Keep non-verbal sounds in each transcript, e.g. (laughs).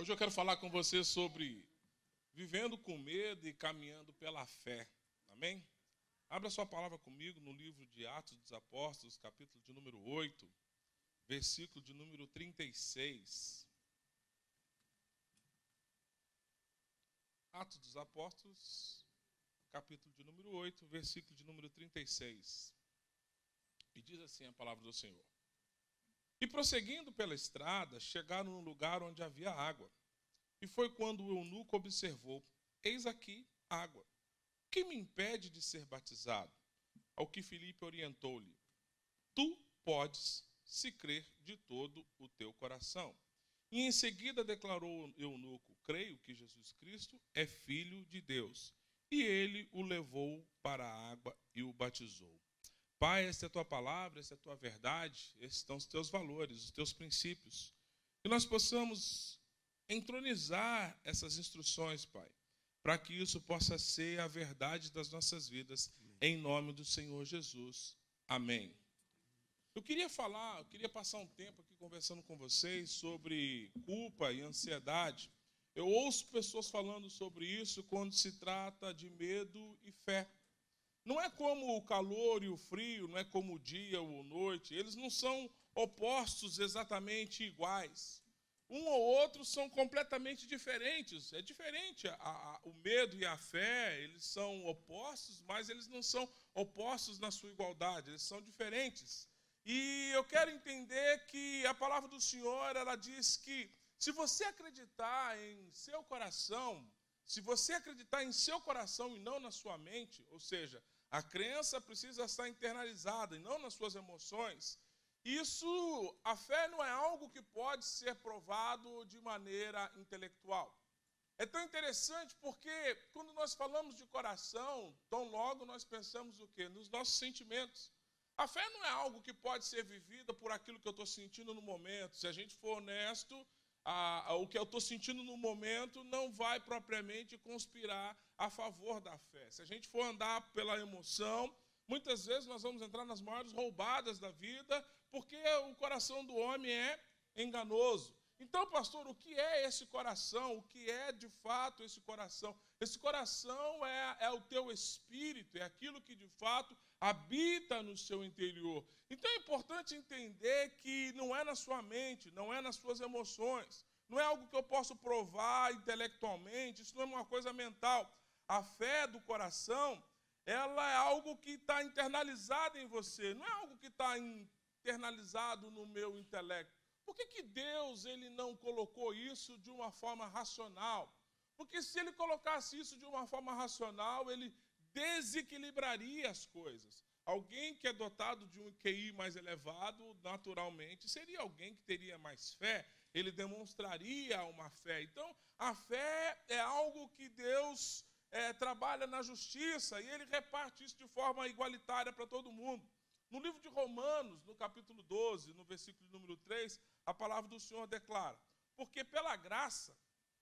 Hoje eu quero falar com você sobre vivendo com medo e caminhando pela fé. Amém? Abra sua palavra comigo no livro de Atos dos Apóstolos, capítulo de número 8, versículo de número 36. Atos dos Apóstolos, capítulo de número 8, versículo de número 36. E diz assim a palavra do Senhor. E prosseguindo pela estrada, chegaram no lugar onde havia água. E foi quando o eunuco observou: Eis aqui água. Que me impede de ser batizado? Ao que Filipe orientou-lhe: Tu podes, se crer de todo o teu coração. E em seguida declarou o eunuco: Creio que Jesus Cristo é filho de Deus. E ele o levou para a água e o batizou. Pai, esta é a tua palavra, esta é a tua verdade, esses são os teus valores, os teus princípios. Que nós possamos entronizar essas instruções, Pai, para que isso possa ser a verdade das nossas vidas, em nome do Senhor Jesus. Amém. Eu queria falar, eu queria passar um tempo aqui conversando com vocês sobre culpa e ansiedade. Eu ouço pessoas falando sobre isso quando se trata de medo e fé. Não é como o calor e o frio, não é como o dia ou a noite, eles não são opostos exatamente iguais. Um ou outro são completamente diferentes. É diferente. A, a, o medo e a fé, eles são opostos, mas eles não são opostos na sua igualdade, eles são diferentes. E eu quero entender que a palavra do Senhor, ela diz que se você acreditar em seu coração, se você acreditar em seu coração e não na sua mente, ou seja, a crença precisa estar internalizada e não nas suas emoções. Isso, a fé não é algo que pode ser provado de maneira intelectual. É tão interessante porque quando nós falamos de coração, tão logo nós pensamos o quê? Nos nossos sentimentos. A fé não é algo que pode ser vivida por aquilo que eu estou sentindo no momento. Se a gente for honesto, a, a, o que eu estou sentindo no momento não vai propriamente conspirar a favor da fé. Se a gente for andar pela emoção, muitas vezes nós vamos entrar nas maiores roubadas da vida, porque o coração do homem é enganoso. Então, pastor, o que é esse coração? O que é de fato esse coração? Esse coração é, é o teu espírito, é aquilo que de fato habita no seu interior. Então é importante entender que não é na sua mente, não é nas suas emoções, não é algo que eu posso provar intelectualmente, isso não é uma coisa mental. A fé do coração, ela é algo que está internalizado em você, não é algo que está internalizado no meu intelecto. Por que, que Deus ele não colocou isso de uma forma racional? Porque se ele colocasse isso de uma forma racional, ele desequilibraria as coisas. Alguém que é dotado de um QI mais elevado, naturalmente, seria alguém que teria mais fé, ele demonstraria uma fé. Então, a fé é algo que Deus é, trabalha na justiça e ele reparte isso de forma igualitária para todo mundo. No livro de Romanos, no capítulo 12, no versículo número 3, a palavra do Senhor declara: Porque pela graça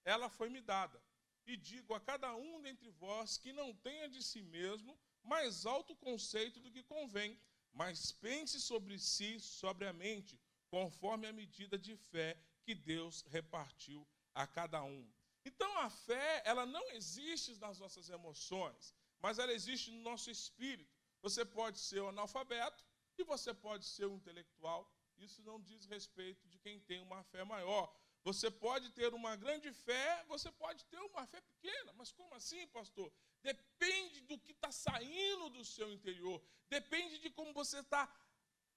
ela foi me dada e digo a cada um dentre vós que não tenha de si mesmo mais alto conceito do que convém, mas pense sobre si sobriamente, conforme a medida de fé que Deus repartiu a cada um. Então a fé, ela não existe nas nossas emoções, mas ela existe no nosso espírito. Você pode ser um analfabeto e você pode ser um intelectual. Isso não diz respeito de quem tem uma fé maior. Você pode ter uma grande fé, você pode ter uma fé pequena. Mas como assim, pastor? Depende do que está saindo do seu interior. Depende de como você está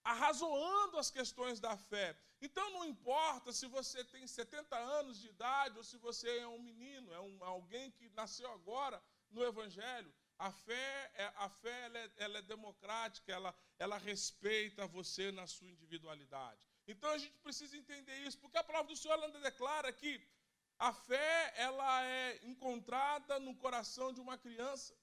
arrazoando as questões da fé. Então não importa se você tem 70 anos de idade ou se você é um menino, é um, alguém que nasceu agora no Evangelho. A fé, é, a fé ela é, ela é democrática, ela, ela respeita você na sua individualidade. Então a gente precisa entender isso, porque a palavra do Senhor ainda declara que a fé ela é encontrada no coração de uma criança.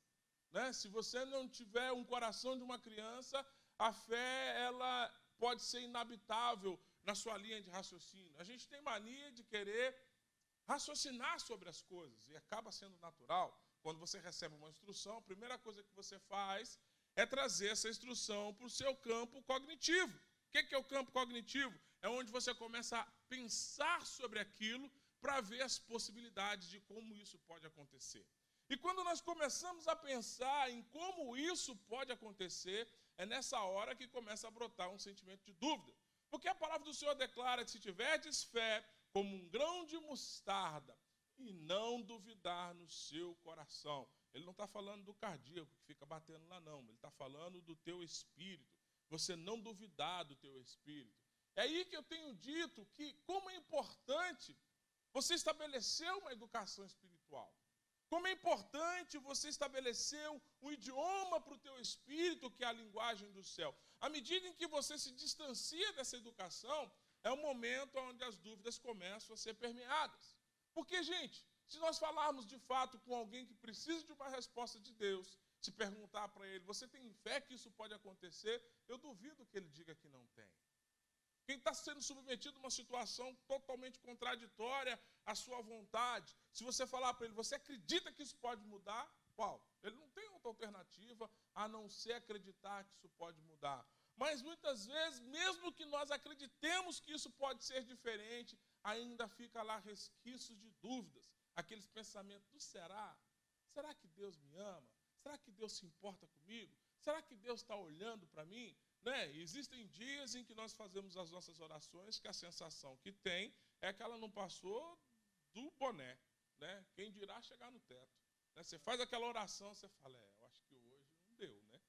Né? Se você não tiver um coração de uma criança, a fé ela pode ser inabitável na sua linha de raciocínio. A gente tem mania de querer raciocinar sobre as coisas e acaba sendo natural. Quando você recebe uma instrução, a primeira coisa que você faz é trazer essa instrução para o seu campo cognitivo. O que é o campo cognitivo? É onde você começa a pensar sobre aquilo para ver as possibilidades de como isso pode acontecer. E quando nós começamos a pensar em como isso pode acontecer, é nessa hora que começa a brotar um sentimento de dúvida. Porque a palavra do Senhor declara que se tiverdes fé como um grão de mostarda e não duvidar no seu coração. Ele não está falando do cardíaco que fica batendo lá, não. Ele está falando do teu espírito. Você não duvidar do teu espírito. É aí que eu tenho dito que, como é importante você estabelecer uma educação espiritual. Como é importante você estabelecer um idioma para o teu espírito, que é a linguagem do céu. À medida em que você se distancia dessa educação, é o momento onde as dúvidas começam a ser permeadas. Porque, gente, se nós falarmos de fato com alguém que precisa de uma resposta de Deus, se perguntar para ele, você tem fé que isso pode acontecer? Eu duvido que ele diga que não tem. Quem está sendo submetido a uma situação totalmente contraditória à sua vontade, se você falar para ele, você acredita que isso pode mudar? Qual? Ele não tem outra alternativa a não ser acreditar que isso pode mudar. Mas muitas vezes, mesmo que nós acreditemos que isso pode ser diferente, ainda fica lá resquícios de dúvidas, aqueles pensamentos será? Será que Deus me ama? Será que Deus se importa comigo? Será que Deus está olhando para mim? Né? Existem dias em que nós fazemos as nossas orações que a sensação que tem é que ela não passou do boné. Né? Quem dirá chegar no teto. Né? Você faz aquela oração, você fala, é, eu acho que hoje não deu. Né?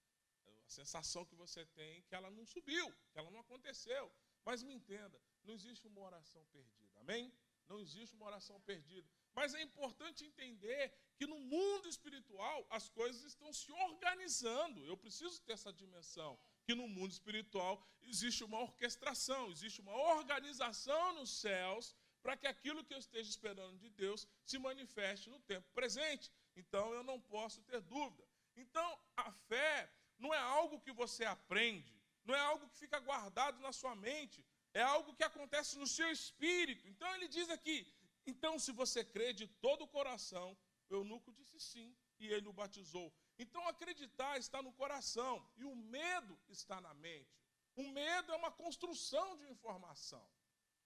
A sensação que você tem é que ela não subiu, que ela não aconteceu. Mas me entenda, não existe uma oração perdida. Amém? Não existe uma oração perdida. Mas é importante entender que no mundo espiritual as coisas estão se organizando. Eu preciso ter essa dimensão que no mundo espiritual existe uma orquestração, existe uma organização nos céus para que aquilo que eu esteja esperando de Deus se manifeste no tempo presente. Então eu não posso ter dúvida. Então a fé não é algo que você aprende, não é algo que fica guardado na sua mente, é algo que acontece no seu espírito. Então ele diz aqui: então se você crê de todo o coração, o eunuco disse sim, e ele o batizou. Então acreditar está no coração e o medo está na mente. O medo é uma construção de informação.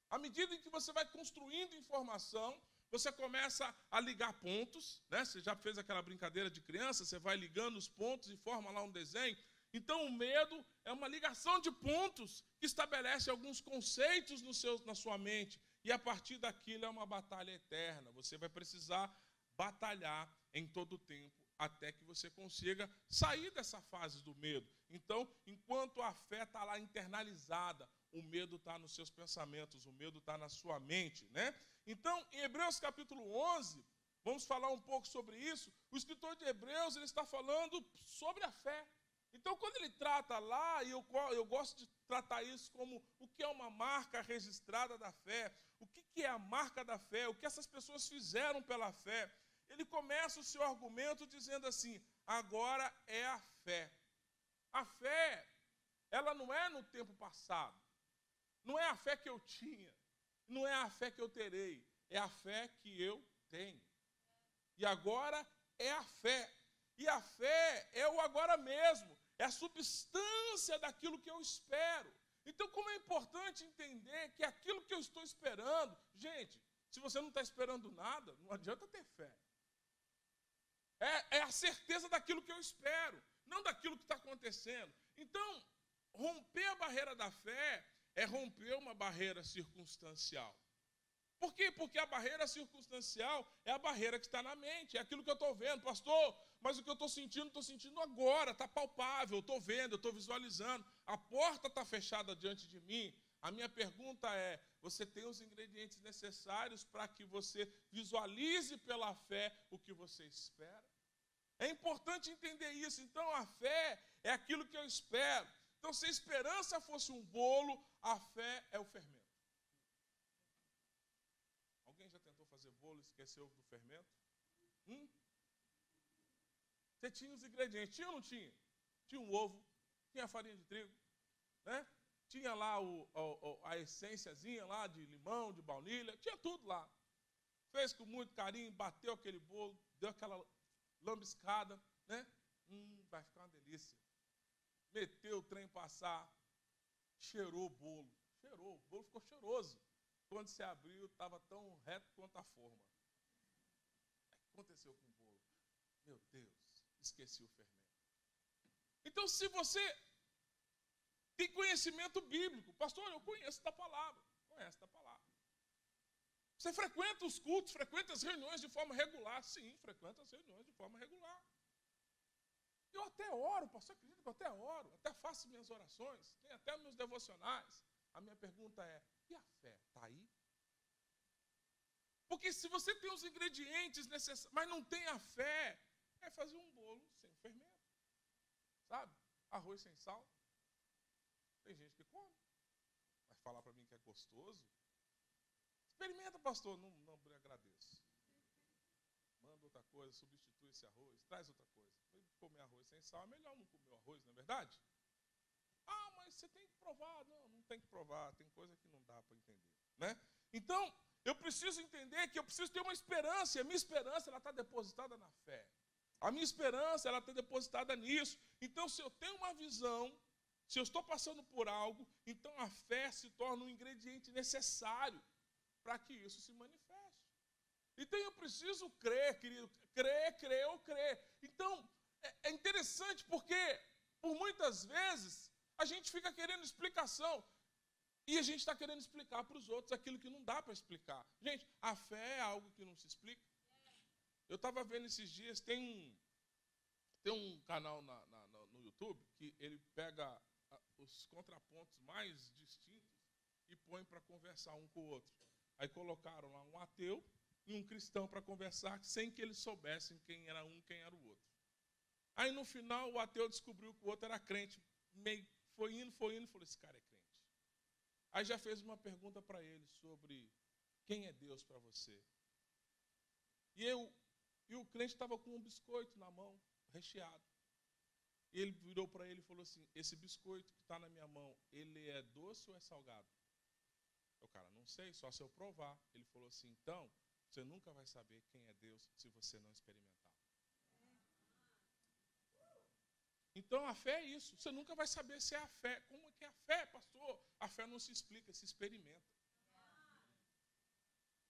À medida em que você vai construindo informação, você começa a ligar pontos, né? Você já fez aquela brincadeira de criança, você vai ligando os pontos e forma lá um desenho. Então o medo é uma ligação de pontos que estabelece alguns conceitos seu, na sua mente. E a partir daquilo é uma batalha eterna. Você vai precisar batalhar em todo o tempo até que você consiga sair dessa fase do medo. Então, enquanto a fé está lá internalizada, o medo está nos seus pensamentos, o medo está na sua mente, né? Então, em Hebreus capítulo 11, vamos falar um pouco sobre isso. O escritor de Hebreus ele está falando sobre a fé. Então, quando ele trata lá, e eu, eu gosto de tratar isso como o que é uma marca registrada da fé, que, é a marca da fé, o que essas pessoas fizeram pela fé ele começa o seu argumento dizendo assim: agora é a fé. A fé, ela não é no tempo passado, não é a fé que eu tinha, não é a fé que eu terei, é a fé que eu tenho. E agora é a fé. E a fé é o agora mesmo, é a substância daquilo que eu espero. Então, como é importante entender que aquilo que eu estou esperando, gente, se você não está esperando nada, não adianta ter fé. É, é a certeza daquilo que eu espero, não daquilo que está acontecendo. Então, romper a barreira da fé é romper uma barreira circunstancial. Por quê? Porque a barreira circunstancial é a barreira que está na mente, é aquilo que eu estou vendo, pastor. Mas o que eu estou sentindo, estou sentindo agora, está palpável, estou vendo, estou visualizando. A porta está fechada diante de mim. A minha pergunta é: você tem os ingredientes necessários para que você visualize pela fé o que você espera? É importante entender isso. Então, a fé é aquilo que eu espero. Então, se a esperança fosse um bolo, a fé é o fermento. Alguém já tentou fazer bolo e esqueceu do fermento? Hum? Você tinha os ingredientes, tinha ou não tinha? Tinha um ovo, tinha farinha de trigo, né? tinha lá o, a, a essênciazinha lá de limão, de baunilha, tinha tudo lá. Fez com muito carinho, bateu aquele bolo, deu aquela lambiscada, né? Hum, vai ficar uma delícia. Meteu o trem passar, cheirou o bolo. Cheirou, o bolo ficou cheiroso. quando se abriu, estava tão reto quanto a forma. Aconteceu com o bolo. Meu Deus, esqueci o fermento. Então, se você tem conhecimento bíblico, pastor, eu conheço da palavra, conhece da palavra. Você frequenta os cultos, frequenta as reuniões de forma regular? Sim, frequenta as reuniões de forma regular. Eu até oro, pastor, acredita que eu até oro, até faço minhas orações, tenho até meus devocionais. A minha pergunta é: e a fé está aí? Porque se você tem os ingredientes necessários, mas não tem a fé, é fazer um bolo sem fermento. Sabe? Arroz sem sal. Tem gente que come. Vai falar para mim que é gostoso. Experimenta, pastor. Não, não agradeço. Manda outra coisa, substitui esse arroz, traz outra coisa. Comer arroz sem sal é melhor não comer arroz, não é verdade? Ah, mas você tem que provar. Não, não tem que provar. Tem coisa que não dá para entender. Né? Então, eu preciso entender que eu preciso ter uma esperança, e a minha esperança está depositada na fé. A minha esperança ela está depositada nisso. Então, se eu tenho uma visão, se eu estou passando por algo, então a fé se torna um ingrediente necessário para que isso se manifeste. Então eu preciso crer, querido, crer, crer ou crer. Então é, é interessante porque por muitas vezes a gente fica querendo explicação. E a gente está querendo explicar para os outros aquilo que não dá para explicar. Gente, a fé é algo que não se explica. Eu estava vendo esses dias, tem um, tem um canal na, na, no YouTube que ele pega os contrapontos mais distintos e põe para conversar um com o outro. Aí colocaram lá um ateu e um cristão para conversar sem que eles soubessem quem era um quem era o outro. Aí no final o ateu descobriu que o outro era crente. Meio, foi indo, foi indo, falou: esse cara é crente. Aí já fez uma pergunta para ele sobre quem é Deus para você. E, eu, e o crente estava com um biscoito na mão, recheado. Ele virou para ele e falou assim: Esse biscoito que está na minha mão, ele é doce ou é salgado? O cara, não sei, só se eu provar. Ele falou assim: Então, você nunca vai saber quem é Deus se você não experimentar. Então a fé é isso. Você nunca vai saber se é a fé. Como é que é a fé, pastor? A fé não se explica, se experimenta.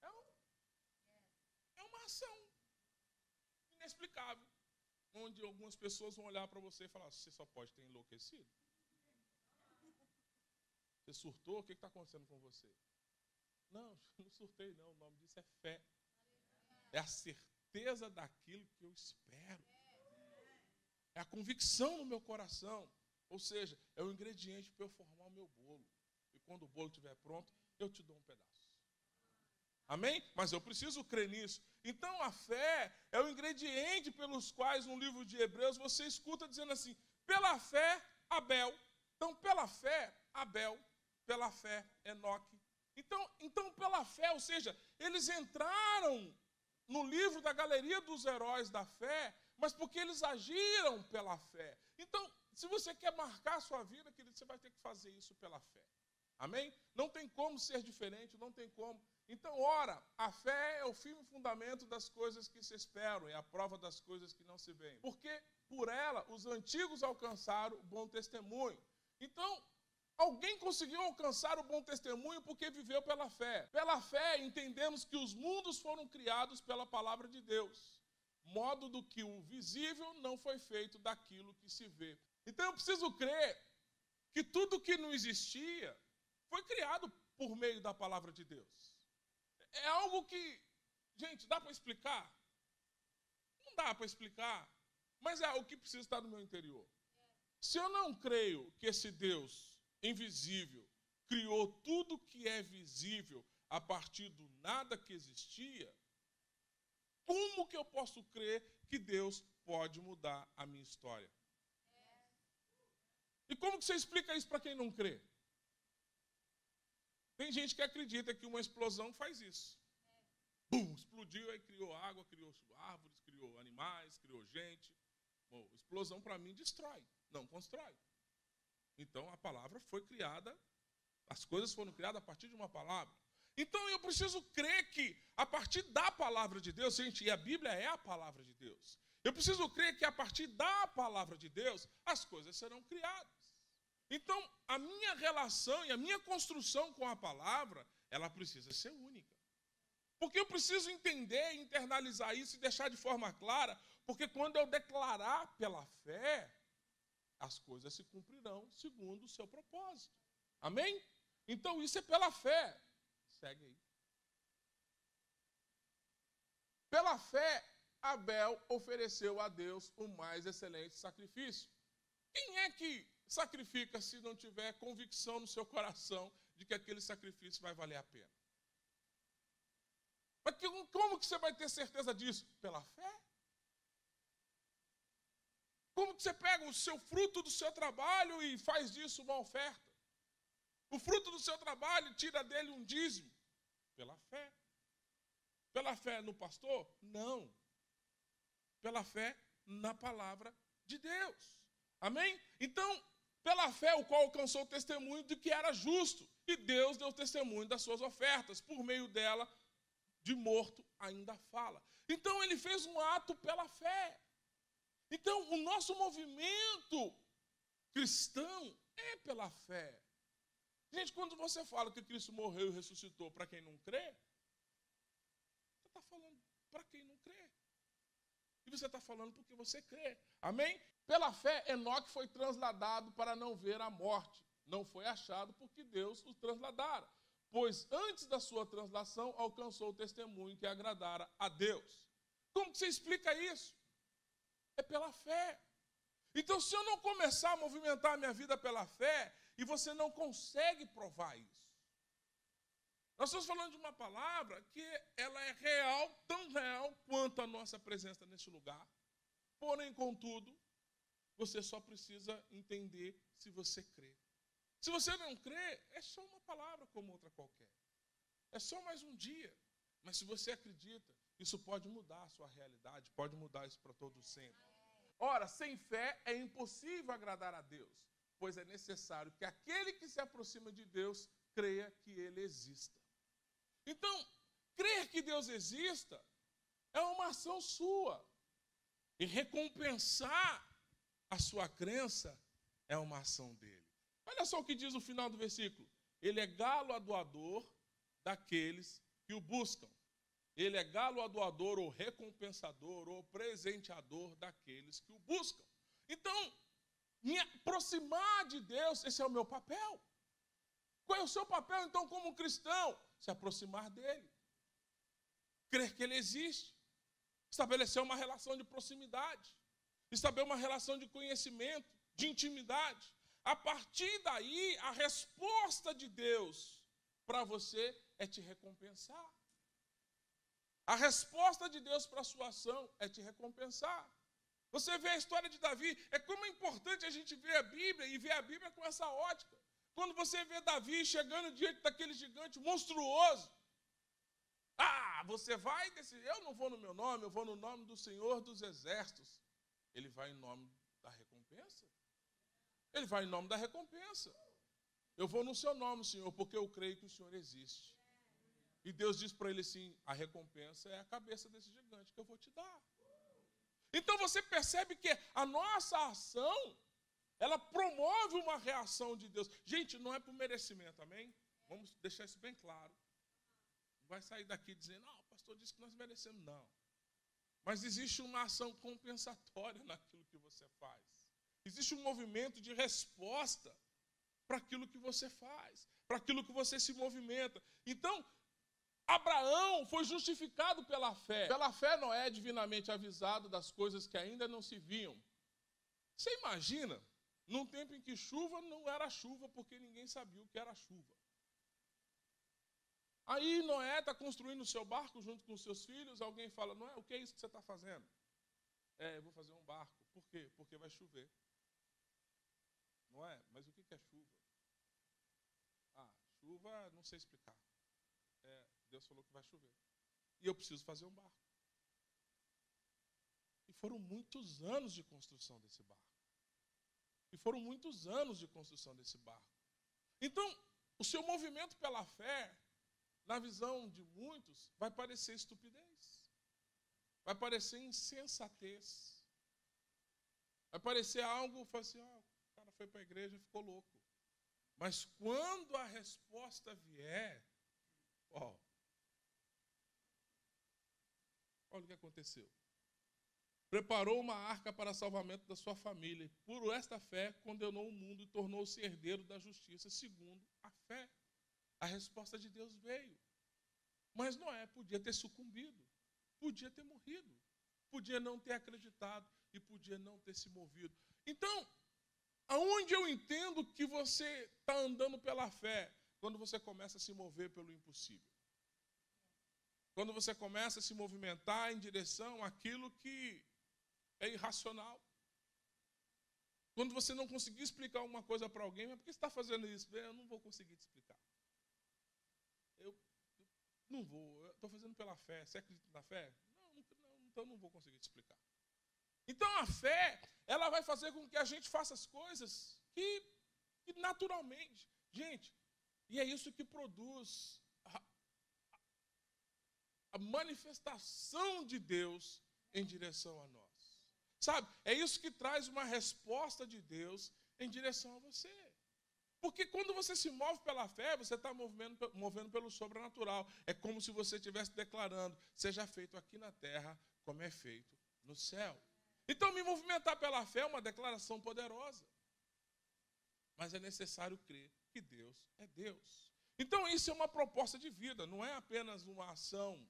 É, um, é uma ação inexplicável. Onde algumas pessoas vão olhar para você e falar: você só pode ter enlouquecido. Você surtou? O que está acontecendo com você? Não, (laughs) não surtei, não. O nome disso é fé. É a certeza daquilo que eu espero. É a convicção no meu coração. Ou seja, é o ingrediente para eu formar o meu bolo. E quando o bolo estiver pronto, eu te dou um pedaço. Amém? Mas eu preciso crer nisso. Então a fé é o ingrediente pelos quais no livro de Hebreus você escuta dizendo assim: pela fé, Abel. Então, pela fé, Abel. Pela fé, Enoque. Então, então, pela fé, ou seja, eles entraram no livro da galeria dos heróis da fé mas porque eles agiram pela fé. Então, se você quer marcar a sua vida, querido, você vai ter que fazer isso pela fé. Amém? Não tem como ser diferente, não tem como. Então, ora, a fé é o firme fundamento das coisas que se esperam, é a prova das coisas que não se veem. Porque por ela os antigos alcançaram o bom testemunho. Então, alguém conseguiu alcançar o bom testemunho porque viveu pela fé. Pela fé, entendemos que os mundos foram criados pela palavra de Deus modo do que o visível não foi feito daquilo que se vê. Então eu preciso crer que tudo que não existia foi criado por meio da palavra de Deus. É algo que, gente, dá para explicar? Não dá para explicar, mas é algo que precisa estar no meu interior. Se eu não creio que esse Deus invisível criou tudo que é visível a partir do nada que existia, como que eu posso crer que Deus pode mudar a minha história? E como que você explica isso para quem não crê? Tem gente que acredita que uma explosão faz isso. Bum, explodiu, aí criou água, criou árvores, criou animais, criou gente. Bom, explosão para mim destrói, não constrói. Então a palavra foi criada, as coisas foram criadas a partir de uma palavra. Então eu preciso crer que, a partir da palavra de Deus, gente, e a Bíblia é a palavra de Deus, eu preciso crer que a partir da palavra de Deus, as coisas serão criadas. Então, a minha relação e a minha construção com a palavra ela precisa ser única. Porque eu preciso entender, internalizar isso e deixar de forma clara, porque quando eu declarar pela fé, as coisas se cumprirão segundo o seu propósito. Amém? Então isso é pela fé. Segue aí. Pela fé, Abel ofereceu a Deus o mais excelente sacrifício. Quem é que sacrifica se não tiver convicção no seu coração de que aquele sacrifício vai valer a pena? Mas como que você vai ter certeza disso? Pela fé. Como que você pega o seu fruto do seu trabalho e faz disso uma oferta? O fruto do seu trabalho tira dele um dízimo? Pela fé. Pela fé no pastor? Não. Pela fé na palavra de Deus. Amém? Então, pela fé, o qual alcançou o testemunho de que era justo. E Deus deu testemunho das suas ofertas. Por meio dela, de morto ainda fala. Então, ele fez um ato pela fé. Então, o nosso movimento cristão é pela fé. Gente, quando você fala que Cristo morreu e ressuscitou para quem não crê, está falando para quem não. E você está falando porque você crê. Amém? Pela fé, Enoque foi transladado para não ver a morte. Não foi achado porque Deus o transladara. Pois antes da sua translação alcançou o testemunho que agradara a Deus. Como que você explica isso? É pela fé. Então, se eu não começar a movimentar a minha vida pela fé, e você não consegue provar isso. Nós estamos falando de uma palavra que ela é real, tão real quanto a nossa presença nesse lugar. Porém, contudo, você só precisa entender se você crê. Se você não crê, é só uma palavra como outra qualquer. É só mais um dia. Mas se você acredita, isso pode mudar a sua realidade, pode mudar isso para todo sempre. Ora, sem fé é impossível agradar a Deus, pois é necessário que aquele que se aproxima de Deus creia que ele exista. Então, crer que Deus exista é uma ação sua. E recompensar a sua crença é uma ação dele. Olha só o que diz no final do versículo. Ele é galo adoador daqueles que o buscam. Ele é galo adoador ou recompensador ou presenteador daqueles que o buscam. Então, me aproximar de Deus, esse é o meu papel. Qual é o seu papel, então, como cristão? Se aproximar dele. Crer que ele existe. Estabelecer uma relação de proximidade. Estabelecer uma relação de conhecimento, de intimidade. A partir daí, a resposta de Deus para você é te recompensar. A resposta de Deus para a sua ação é te recompensar. Você vê a história de Davi, é como é importante a gente ver a Bíblia e ver a Bíblia com essa ótica. Quando você vê Davi chegando diante daquele gigante monstruoso, ah, você vai desse. Eu não vou no meu nome, eu vou no nome do Senhor dos Exércitos. Ele vai em nome da recompensa. Ele vai em nome da recompensa. Eu vou no seu nome, Senhor, porque eu creio que o Senhor existe. E Deus diz para ele assim: a recompensa é a cabeça desse gigante que eu vou te dar. Então você percebe que a nossa ação, ela promove uma reação de Deus. Gente, não é por merecimento, amém? Vamos deixar isso bem claro. Não vai sair daqui dizendo, não, o pastor disse que nós merecemos. Não. Mas existe uma ação compensatória (laughs) naquilo que você faz. Existe um movimento de resposta para aquilo que você faz, para aquilo que você se movimenta. Então, Abraão foi justificado pela fé. Pela fé, Noé é divinamente avisado das coisas que ainda não se viam. Você imagina, num tempo em que chuva não era chuva, porque ninguém sabia o que era chuva. Aí Noé está construindo o seu barco junto com os seus filhos. Alguém fala: Noé, o que é isso que você está fazendo? É, eu vou fazer um barco. Por quê? Porque vai chover. Não é? Mas o que é chuva? Ah, chuva, não sei explicar. É, Deus falou que vai chover. E eu preciso fazer um barco. E foram muitos anos de construção desse barco. E foram muitos anos de construção desse barco. Então, o seu movimento pela fé, na visão de muitos, vai parecer estupidez. Vai parecer insensatez. Vai parecer algo, assim, oh, o cara foi para a igreja e ficou louco. Mas quando a resposta vier, Ó. Olha o que aconteceu. Preparou uma arca para salvamento da sua família. Por esta fé, condenou o mundo e tornou-se herdeiro da justiça, segundo a fé. A resposta de Deus veio. Mas Noé podia ter sucumbido, podia ter morrido, podia não ter acreditado e podia não ter se movido. Então, aonde eu entendo que você está andando pela fé? Quando você começa a se mover pelo impossível. Quando você começa a se movimentar em direção àquilo que é irracional. Quando você não conseguir explicar uma coisa para alguém, mas por que você está fazendo isso? Eu não vou conseguir te explicar. Eu, eu não vou, estou fazendo pela fé. Você acredita na fé? Não, não, então não vou conseguir te explicar. Então a fé, ela vai fazer com que a gente faça as coisas que, que naturalmente. Gente, e é isso que produz a, a manifestação de Deus em direção a nós. Sabe? É isso que traz uma resposta de Deus em direção a você. Porque quando você se move pela fé, você está movendo, movendo pelo sobrenatural. É como se você estivesse declarando: seja feito aqui na terra como é feito no céu. Então, me movimentar pela fé é uma declaração poderosa. Mas é necessário crer que Deus é Deus. Então, isso é uma proposta de vida, não é apenas uma ação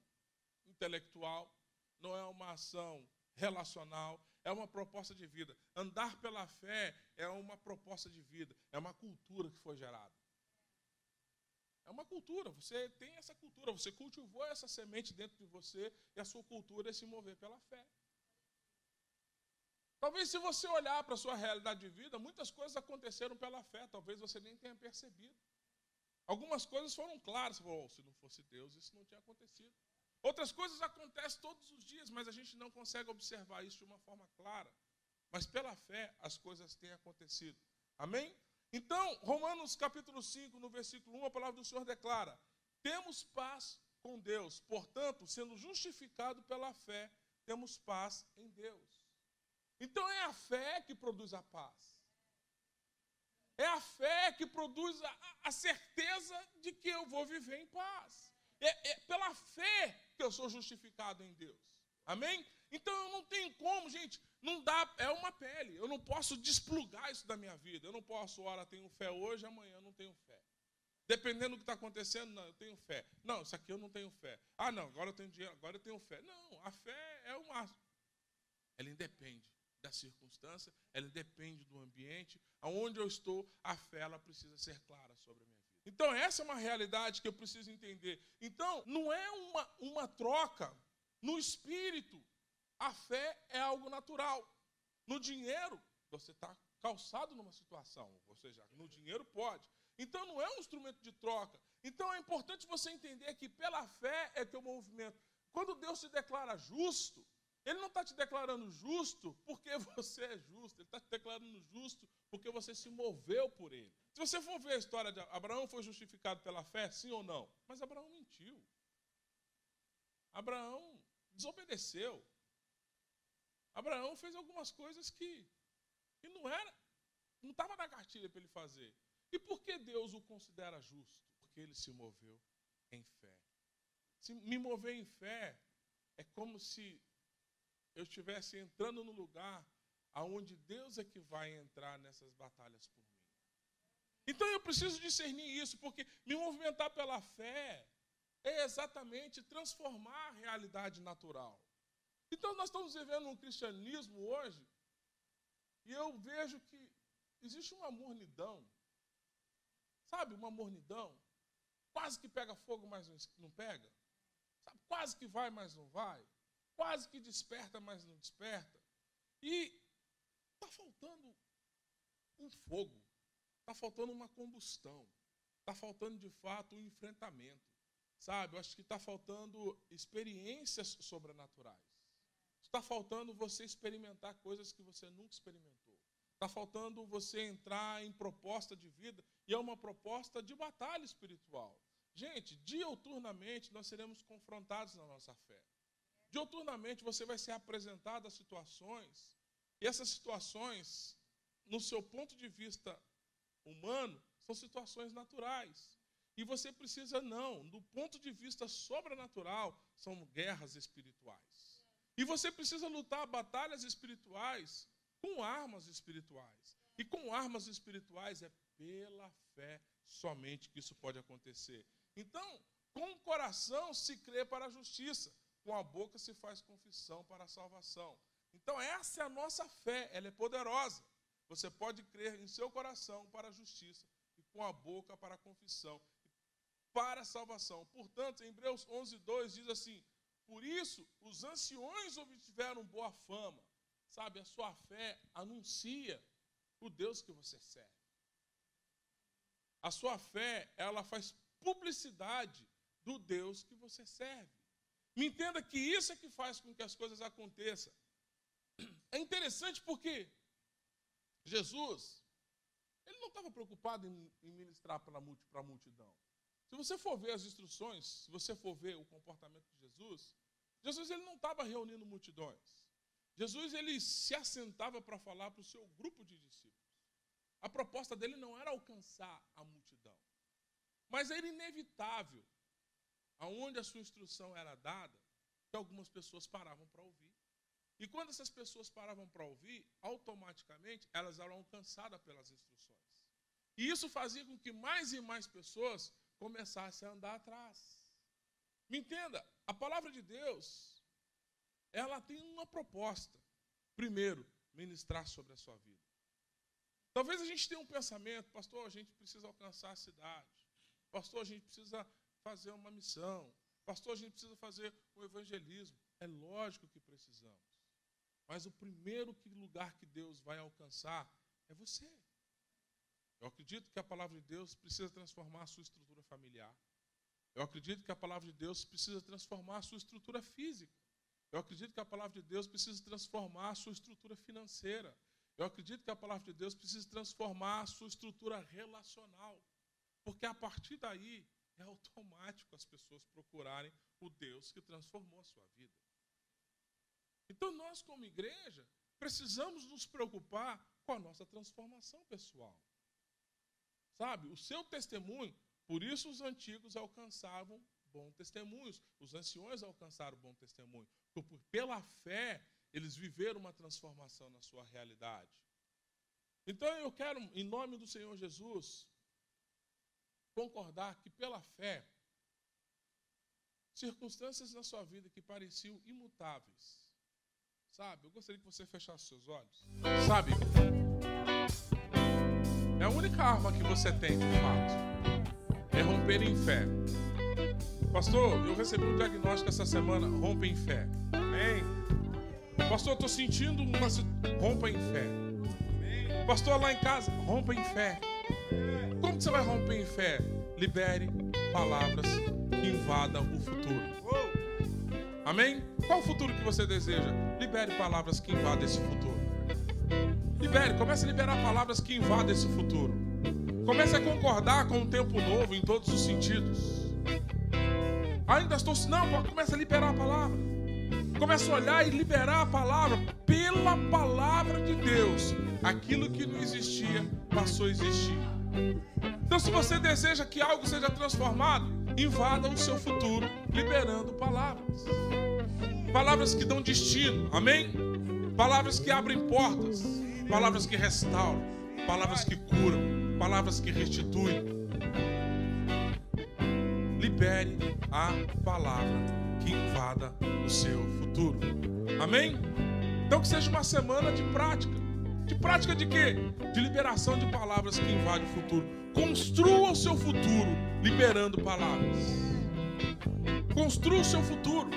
intelectual, não é uma ação relacional, é uma proposta de vida. Andar pela fé é uma proposta de vida, é uma cultura que foi gerada. É uma cultura, você tem essa cultura, você cultivou essa semente dentro de você e a sua cultura é se mover pela fé. Talvez se você olhar para a sua realidade de vida, muitas coisas aconteceram pela fé, talvez você nem tenha percebido. Algumas coisas foram claras, oh, se não fosse Deus, isso não tinha acontecido. Outras coisas acontecem todos os dias, mas a gente não consegue observar isso de uma forma clara. Mas pela fé as coisas têm acontecido. Amém? Então, Romanos capítulo 5, no versículo 1, a palavra do Senhor declara: Temos paz com Deus, portanto, sendo justificado pela fé, temos paz em Deus. Então é a fé que produz a paz. É a fé que produz a, a certeza de que eu vou viver em paz. É, é pela fé que eu sou justificado em Deus. Amém? Então eu não tenho como, gente, não dá, é uma pele. Eu não posso desplugar isso da minha vida. Eu não posso, ora, tenho fé hoje, amanhã não tenho fé. Dependendo do que está acontecendo, não, eu tenho fé. Não, isso aqui eu não tenho fé. Ah, não, agora eu tenho dinheiro, agora eu tenho fé. Não, a fé é uma. Ela independe da circunstância, ela independe do ambiente. Aonde eu estou, a fé ela precisa ser clara sobre a minha vida. Então, essa é uma realidade que eu preciso entender. Então, não é uma, uma troca no espírito. A fé é algo natural. No dinheiro, você está calçado numa situação, ou seja, no dinheiro pode. Então, não é um instrumento de troca. Então, é importante você entender que pela fé é teu movimento. Quando Deus se declara justo, ele não está te declarando justo porque (laughs) você é justo, ele está te declarando justo porque você se moveu por ele. Se você for ver a história de Abraão, foi justificado pela fé, sim ou não? Mas Abraão mentiu. Abraão desobedeceu. Abraão fez algumas coisas que, que não era, não estava na cartilha para ele fazer. E por que Deus o considera justo? Porque ele se moveu em fé. Se me mover em fé é como se eu estivesse entrando no lugar aonde Deus é que vai entrar nessas batalhas por mim. Então eu preciso discernir isso, porque me movimentar pela fé é exatamente transformar a realidade natural. Então nós estamos vivendo um cristianismo hoje, e eu vejo que existe uma mornidão. Sabe, uma mornidão? Quase que pega fogo, mas não pega. Sabe, quase que vai, mas não vai quase que desperta, mas não desperta. E está faltando um fogo, está faltando uma combustão, está faltando de fato um enfrentamento. Sabe, eu acho que está faltando experiências sobrenaturais. Está faltando você experimentar coisas que você nunca experimentou. Está faltando você entrar em proposta de vida, e é uma proposta de batalha espiritual. Gente, diuturnamente nós seremos confrontados na nossa fé. Dioturnamente você vai ser apresentado a situações, e essas situações, no seu ponto de vista humano, são situações naturais. E você precisa, não. Do ponto de vista sobrenatural, são guerras espirituais. E você precisa lutar batalhas espirituais com armas espirituais. E com armas espirituais é pela fé somente que isso pode acontecer. Então, com o coração se crê para a justiça, com a boca se faz confissão para a salvação. Então, essa é a nossa fé, ela é poderosa. Você pode crer em seu coração para a justiça e com a boca para a confissão, para a salvação. Portanto, em Hebreus 11, 2 diz assim: Por isso os anciões obtiveram boa fama. Sabe, a sua fé anuncia o Deus que você serve. A sua fé, ela faz publicidade do Deus que você serve. Me entenda que isso é que faz com que as coisas aconteçam. É interessante porque Jesus, ele não estava preocupado em, em ministrar para a multidão. Se você for ver as instruções, se você for ver o comportamento de Jesus, Jesus ele não estava reunindo multidões. Jesus ele se assentava para falar para o seu grupo de discípulos. A proposta dele não era alcançar a multidão, mas era inevitável, aonde a sua instrução era dada, que algumas pessoas paravam para ouvir. E quando essas pessoas paravam para ouvir, automaticamente elas eram alcançadas pelas instruções. E isso fazia com que mais e mais pessoas começassem a andar atrás. Me entenda, a palavra de Deus, ela tem uma proposta. Primeiro, ministrar sobre a sua vida. Talvez a gente tenha um pensamento, pastor, a gente precisa alcançar a cidade. Pastor, a gente precisa fazer uma missão. Pastor, a gente precisa fazer o um evangelismo. É lógico que precisamos. Mas o primeiro lugar que Deus vai alcançar é você. Eu acredito que a palavra de Deus precisa transformar a sua estrutura familiar. Eu acredito que a palavra de Deus precisa transformar a sua estrutura física. Eu acredito que a palavra de Deus precisa transformar a sua estrutura financeira. Eu acredito que a palavra de Deus precisa transformar a sua estrutura relacional. Porque a partir daí é automático as pessoas procurarem o Deus que transformou a sua vida. Então, nós, como igreja, precisamos nos preocupar com a nossa transformação pessoal. Sabe, o seu testemunho, por isso os antigos alcançavam bons testemunhos, os anciões alcançaram bom testemunho, porque pela fé eles viveram uma transformação na sua realidade. Então eu quero, em nome do Senhor Jesus, concordar que pela fé, circunstâncias na sua vida que pareciam imutáveis, Sabe, eu gostaria que você fechasse seus olhos. Sabe, é a única arma que você tem, de fato, é romper em fé. Pastor, eu recebi um diagnóstico essa semana, rompa em fé. Amém? Pastor, eu estou sentindo uma. Rompa em fé. Pastor, lá em casa, rompa em fé. Como que você vai romper em fé? Libere palavras que invadam o futuro. Amém? Qual o futuro que você deseja? Libere palavras que invadam esse futuro. Libere, comece a liberar palavras que invadam esse futuro. Comece a concordar com o tempo novo em todos os sentidos. Ainda estou. Não, comece a liberar a palavra. Comece a olhar e liberar a palavra pela palavra de Deus. Aquilo que não existia passou a existir. Então, se você deseja que algo seja transformado, invada o seu futuro liberando palavras. Palavras que dão destino, amém? Palavras que abrem portas, palavras que restauram, palavras que curam, palavras que restituem. Libere a palavra que invada o seu futuro. Amém? Então que seja uma semana de prática. De prática de quê? De liberação de palavras que invadem o futuro. Construa o seu futuro liberando palavras. Construa o seu futuro.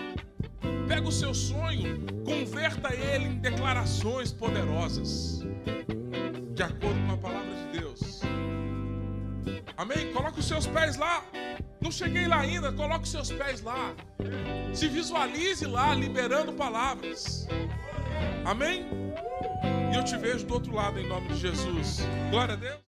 Pega o seu sonho, converta ele em declarações poderosas, de acordo com a palavra de Deus. Amém? Coloque os seus pés lá. Não cheguei lá ainda, coloque os seus pés lá. Se visualize lá, liberando palavras. Amém? E eu te vejo do outro lado em nome de Jesus. Glória a Deus.